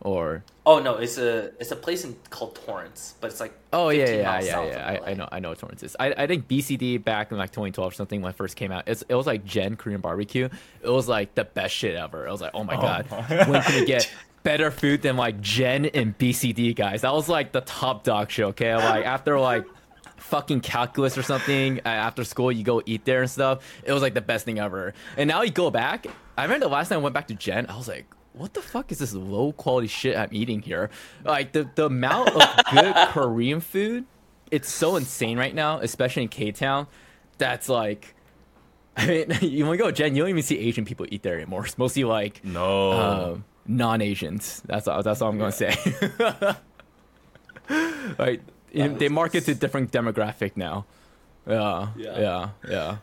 or oh no, it's a it's a place in called Torrance, but it's like Oh yeah, 15 yeah, yeah, yeah. I, I know, I know what Torrance is. I, I think BCD back in like 2012 or something when it first came out. It's, it was like Gen Korean barbecue. It was like the best shit ever. It was like, oh my god, when can we get better food than like Gen and BCD guys? That was like the top dog show. Okay, like after like fucking calculus or something uh, after school, you go eat there and stuff. It was like the best thing ever. And now you go back. I remember the last time I went back to Gen, I was like. What the fuck is this low quality shit I'm eating here? Like the, the amount of good Korean food it's so insane right now, especially in K Town. That's like, I mean, you want to go Gen, you don't even see Asian people eat there anymore. It's mostly like No. um, non-Asians. That's all. That's all I'm gonna say. like they market to different demographic now. Yeah, Yeah. yeah, yeah.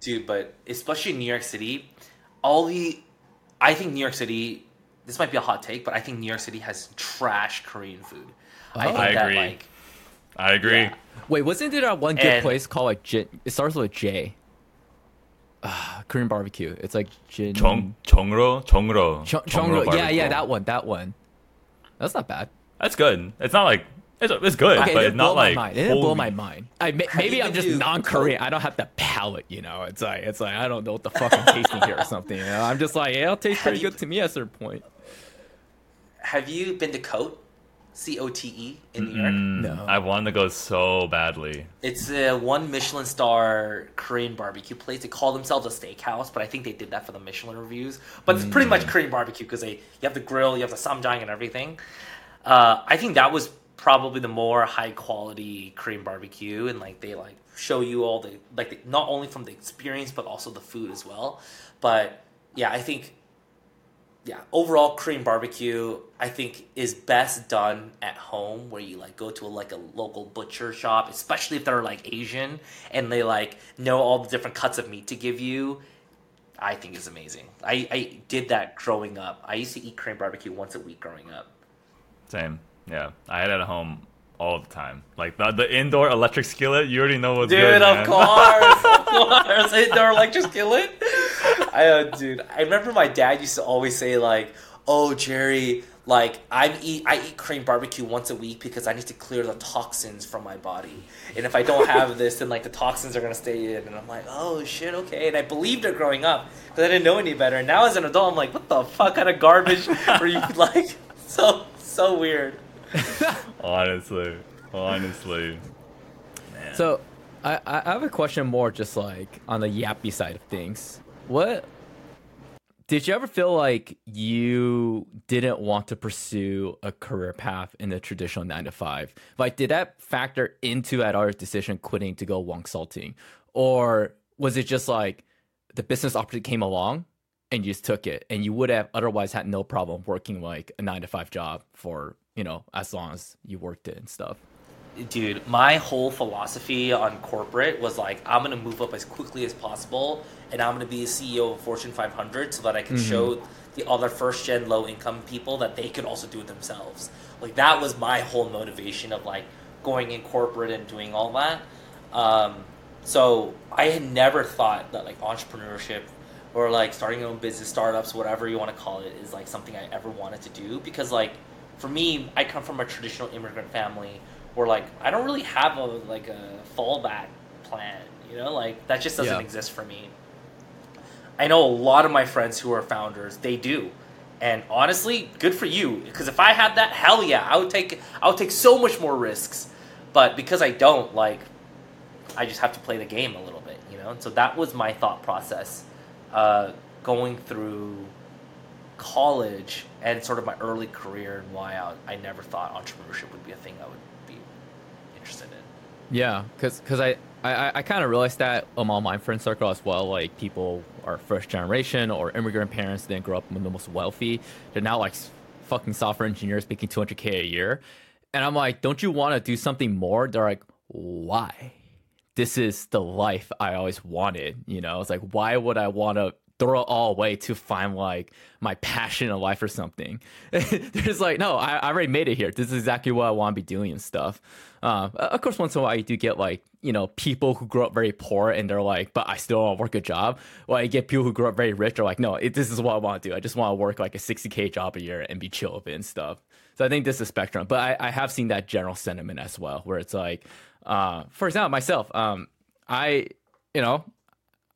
dude. But especially in New York City, all the I think New York City. This might be a hot take, but I think New York City has trash Korean food. Oh. I, I, agree. That, like, I agree. Yeah. Wait, wasn't there one good and, place called like J- It starts with a J. Uh, Korean barbecue. It's like Jin. Chong Jongro Jongro. Jongro. Yeah, yeah, that one. That one. That's not bad. That's good. It's not like it's, it's good, Okay, it but didn't it's not blow like my mind. It didn't blow my mind. I, maybe I'm just to non-Korean. I don't have the palate, you know. It's like it's like I don't know what the fuck I'm tasting here or something. You know? I'm just like yeah, it'll taste pretty good to me at a certain point. Have you been to Cote? C O T E in New York. Mm, No. I want to go so badly. It's a one Michelin star Korean barbecue place. They call themselves a steakhouse, but I think they did that for the Michelin reviews. But it's pretty much Korean barbecue because they you have the grill, you have the ssamjang and everything. Uh, I think that was probably the more high quality Korean barbecue, and like they like show you all the like the, not only from the experience but also the food as well. But yeah, I think yeah, overall Korean barbecue I think is best done at home where you like go to a, like a local butcher shop, especially if they're like Asian and they like know all the different cuts of meat to give you. I think is amazing. I, I did that growing up. I used to eat Korean barbecue once a week growing up. Same. Yeah, I had it at home all the time. Like the, the indoor electric skillet, you already know what's Dude, good. of man. course, of course. Indoor electric skillet. I, uh, dude, I remember my dad used to always say like, "Oh, Jerry, like I eat I eat cream barbecue once a week because I need to clear the toxins from my body, and if I don't have this, then like the toxins are gonna stay in." And I'm like, "Oh shit, okay." And I believed it growing up because I didn't know any better. And now as an adult, I'm like, "What the fuck kind of garbage were you like?" So so weird. honestly, honestly. Man. So, I I have a question more just like on the yappy side of things. What did you ever feel like you didn't want to pursue a career path in the traditional nine to five? Like, did that factor into that our decision quitting to go Wonsulting, or was it just like the business opportunity came along and you just took it, and you would have otherwise had no problem working like a nine to five job for you know as long as you worked it and stuff? dude my whole philosophy on corporate was like i'm gonna move up as quickly as possible and i'm gonna be a ceo of fortune 500 so that i can show the other first gen low income people that they could also do it themselves. Like that was my whole motivation of like going in corporate and doing all that. Um, so i had never thought that like entrepreneurship or like starting your own business startups whatever you want to call it is like something i ever wanted to do because like for me i come from a traditional immigrant family where like i don't really have a like a fallback plan you know like that just doesn't Yeah. exist for me i know a lot of my friends who are founders they do and honestly good for you because if i had that hell yeah i would take i would take so much more risks but because i don't like I just have to play the game a little bit, you know. So that was my thought process, uh, going through college and sort of my early career and why I, I never thought entrepreneurship would be a thing I would be interested in. Yeah, because cause I, I, I kind of realized that among my friend circle as well. Like people are first generation or immigrant parents didn't grow up the most wealthy. They're now like fucking software engineers making 200k a year. and I'm like, don't you want to do something more? They're like, why? This is the life I always wanted. You know, it's like, why would I want to throw it all away to find like my passion in life or something? They're just like, no, I, I already made it here. This is exactly what I want to be doing and stuff. Uh, of course, once in a while you do get like you know people who grew up very poor and they're like, but I still want to work a job. Well, you get people who grew up very rich are like, no, it, this is what I want to do. I just want to work like a 60k job a year and be chill with it and stuff. So I think this is spectrum, but I, I have seen that general sentiment as well, where it's like, uh, for example, myself, um, I, you know,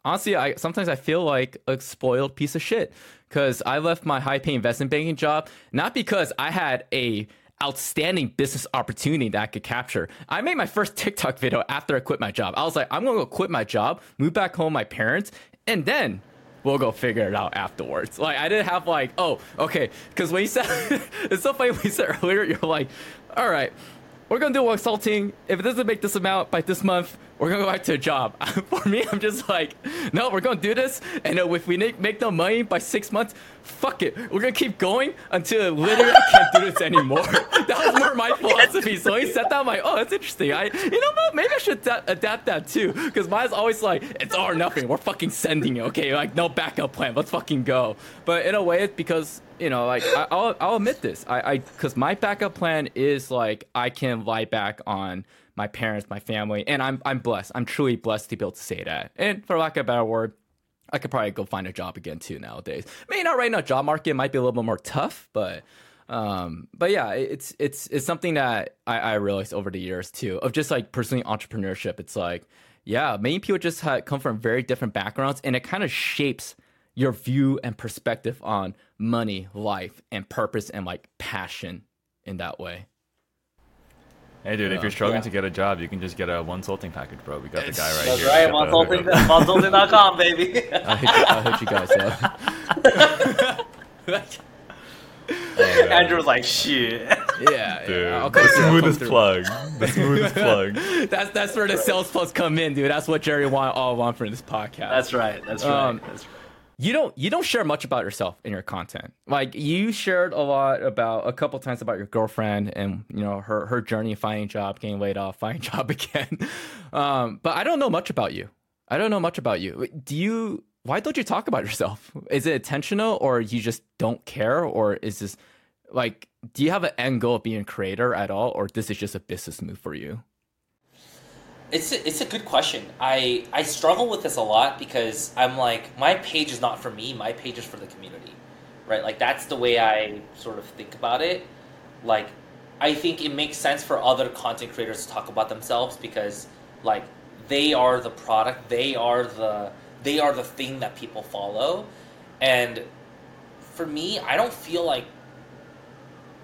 honestly, I sometimes I feel like a spoiled piece of shit because I left my high paying investment banking job not because I had a outstanding business opportunity that I could capture. I made my first TikTok video after I quit my job. I was like, I'm gonna go quit my job, move back home, my parents, and then we'll go figure it out afterwards. Like I didn't have like, oh, okay, because when you said it's so funny when you said earlier, you're like, all right, we're gonna do a consulting. If it doesn't make this amount by this month, we're gonna go back to a job. For me, I'm just like, no, we're gonna do this, and uh, if we make, make no money by six months, fuck it. We're gonna keep going until literally I can't do this anymore. that was more my philosophy. So he said that, I'm like, oh, that's interesting. I, you know what? Maybe I should da- adapt that too, because mine's always like, it's all or nothing. We're fucking sending it, okay? Like no backup plan. Let's fucking go. But in a way, it's because you know, like I, will I'll admit this. I, I, because my backup plan is like I can lie back on my parents, my family, and I'm I'm blessed. I'm truly blessed to be able to say that. And for lack of a better word, I could probably go find a job again too nowadays. Maybe not right now. Job market might be a little bit more tough, but um, but yeah, it's it's it's something that I, I realized over the years too of just like pursuing entrepreneurship. It's like yeah, many people just have, come from very different backgrounds, and it kind of shapes your view and perspective on money, life, and purpose and like passion in that way. Hey, dude, if you're struggling yeah. to get a job, you can just get a Wonsulting package, bro. We got the guy right That's here. That's right, consulting, consulting.com, baby. I'll hit, you, I'll hit you guys up. oh, Andrew was like, shit. Yeah, dude. Yeah, the smoothest plug. The smoothest plug. That's that's where the sales plus come in, dude. That's what Jerry want all want for this podcast. That's right. That's right. Um, that's right you don't you don't share much about yourself in your content. Like you shared a lot about a couple times about your girlfriend and you know her her journey finding job, getting laid off, finding job again. Um, but I don't know much about you. I don't know much about you. Do you? Why don't you talk about yourself? Is it intentional, or you just don't care, or is this like? Do you have an end goal of being a creator at all, or this is just a business move for you? It's a, it's a good question. I I struggle with this a lot because I'm like my page is not for me. My page is for the community, right? Like that's the way I sort of think about it. Like I think it makes sense for other content creators to talk about themselves because like they are the product. They are the they are the thing that people follow, and for me, I don't feel like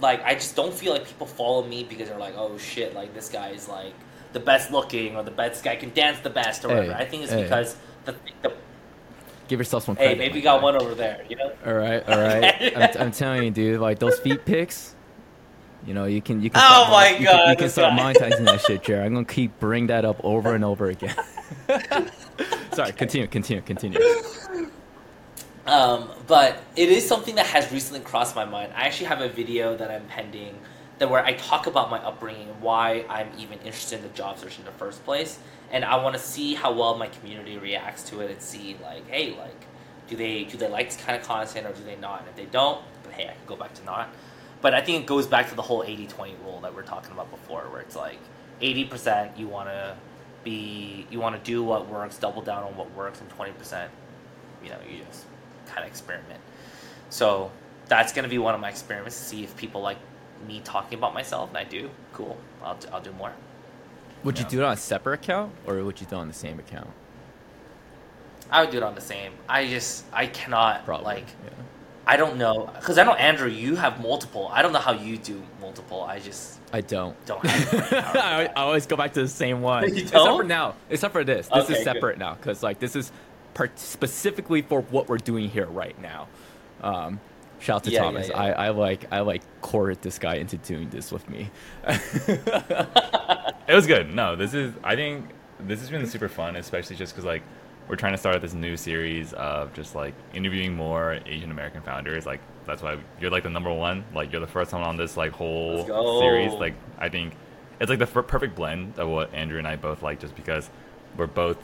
like I just don't feel like people follow me because they're like, oh shit, like this guy is like the best looking or the best guy can dance the best or hey, whatever. I think it's hey. because the, the give yourself some credit. Hey, maybe you got one over there. You know. All right, all right. I'm, I'm, telling you, dude. Like those feet pics. You know, you can you can. Oh my mon- god! You can, you can start monetizing that shit, Jared. I'm gonna keep bring that up over and over again. Sorry, continue, continue, continue. Um, but it is something that has recently crossed my mind. I actually have a video that I'm pending that where I talk about my upbringing and why I'm even interested in the job search in the first place. And I want to see how well my community reacts to it and see like, hey, like, do they do they like this kind of content or do they not? And if they don't, but hey, I can go back to not. But I think it goes back to the whole 80-20 rule that we are talking about before, where it's like 80% you want to be you want to do what works, double down on what works, and 20% you know you just kind of experiment. So that's going to be one of my experiments to see if people like me talking about myself, and I do, cool. I'll, I'll do more. Would you, you do it on a separate account, or would you do it on the same account? I would do it on the same. I just I cannot Probably, like. Yeah. I don't know because I know Andrew, you have multiple. I don't know how you do multiple. I just I don't. Don't. I, I always go back to the same one. You except for now. Except for this. This okay, is separate good. now because like this is part- specifically for what we're doing here right now. Um, Shout out to Yeah, Thomas. yeah, yeah. I, I like I like courted this guy into doing this with me. It was good. No, this is. I think this has been super fun, especially just because like we're trying to start this new series of just like interviewing more Asian American founders. Like that's why you're like the number one. Like you're the first one on this like whole series. Like I think it's like the f- perfect blend of what Andrew and I both like, just because we're both.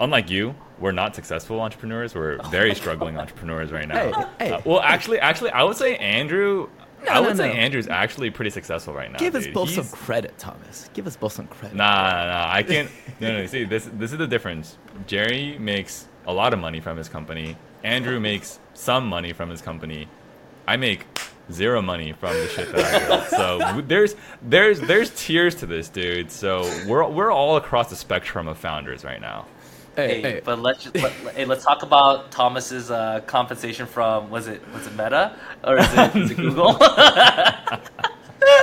Unlike you, we're not successful entrepreneurs. We're very struggling entrepreneurs right now. Hey, hey. Uh, well, actually, actually, I would say Andrew. No, I would no, say no. Andrew's actually pretty successful right now. Give us both He's- some credit, Thomas. Give us both some credit. Nah, nah, nah. I can't. No, no. See, this this is the difference. Jerry makes a lot of money from his company. Andrew makes some money from his company. I make zero money from the shit that I build. So there's there's there's tiers to this, dude. So we're we're all across the spectrum of founders right now. Hey, Hey, hey. but let's just, let, hey, let's talk about Thomas's uh, compensation from was it was it Meta or is it, is it Google?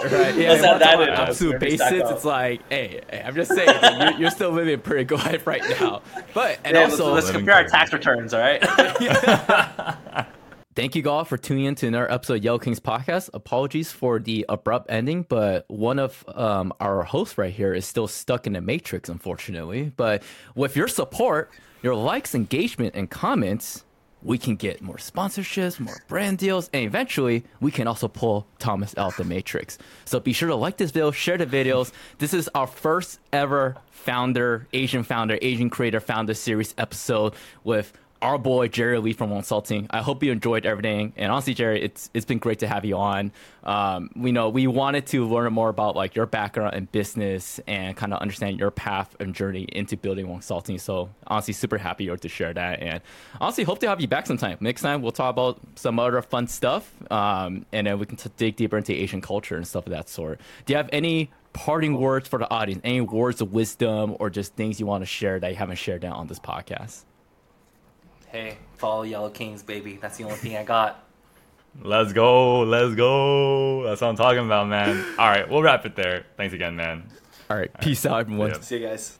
Right, yeah, Let's yeah, add that on in. absolute basis, it's like, hey, hey, I'm just saying, you're, you're still living a pretty good life right now. But and Yeah, also, let's, let's compare our tax returns, all right? Thank you all for tuning in to another episode of Yellow Kings podcast. Apologies for the abrupt ending, but one of um, our hosts right here is still stuck in the matrix, unfortunately. But with your support, your likes, engagement, and comments, we can get more sponsorships, more brand deals, and eventually we can also pull Thomas out the matrix. So be sure to like this video, share the videos. This is our first ever founder, Asian founder, Asian creator founder series episode with our boy Jerry Lee from Wonsulting. I hope you enjoyed everything. And honestly, Jerry, it's it's been great to have you on. Um, we know we wanted to learn more about like your background in business and kind of understand your path and journey into building Wonsulting. So honestly, super happy to share that. And honestly, hope to have you back sometime. Next time we'll talk about some other fun stuff, um, and then we can t- dig deeper into Asian culture and stuff of that sort. Do you have any parting words for the audience? Any words of wisdom or just things you want to share that you haven't shared down on this podcast? Hey, follow Yellow Kings, baby. That's the only thing I got. Let's go, let's go. That's what I'm talking about, man. All right, we'll wrap it there. Thanks again, man. All right, peace out, everyone. Yep. See you guys.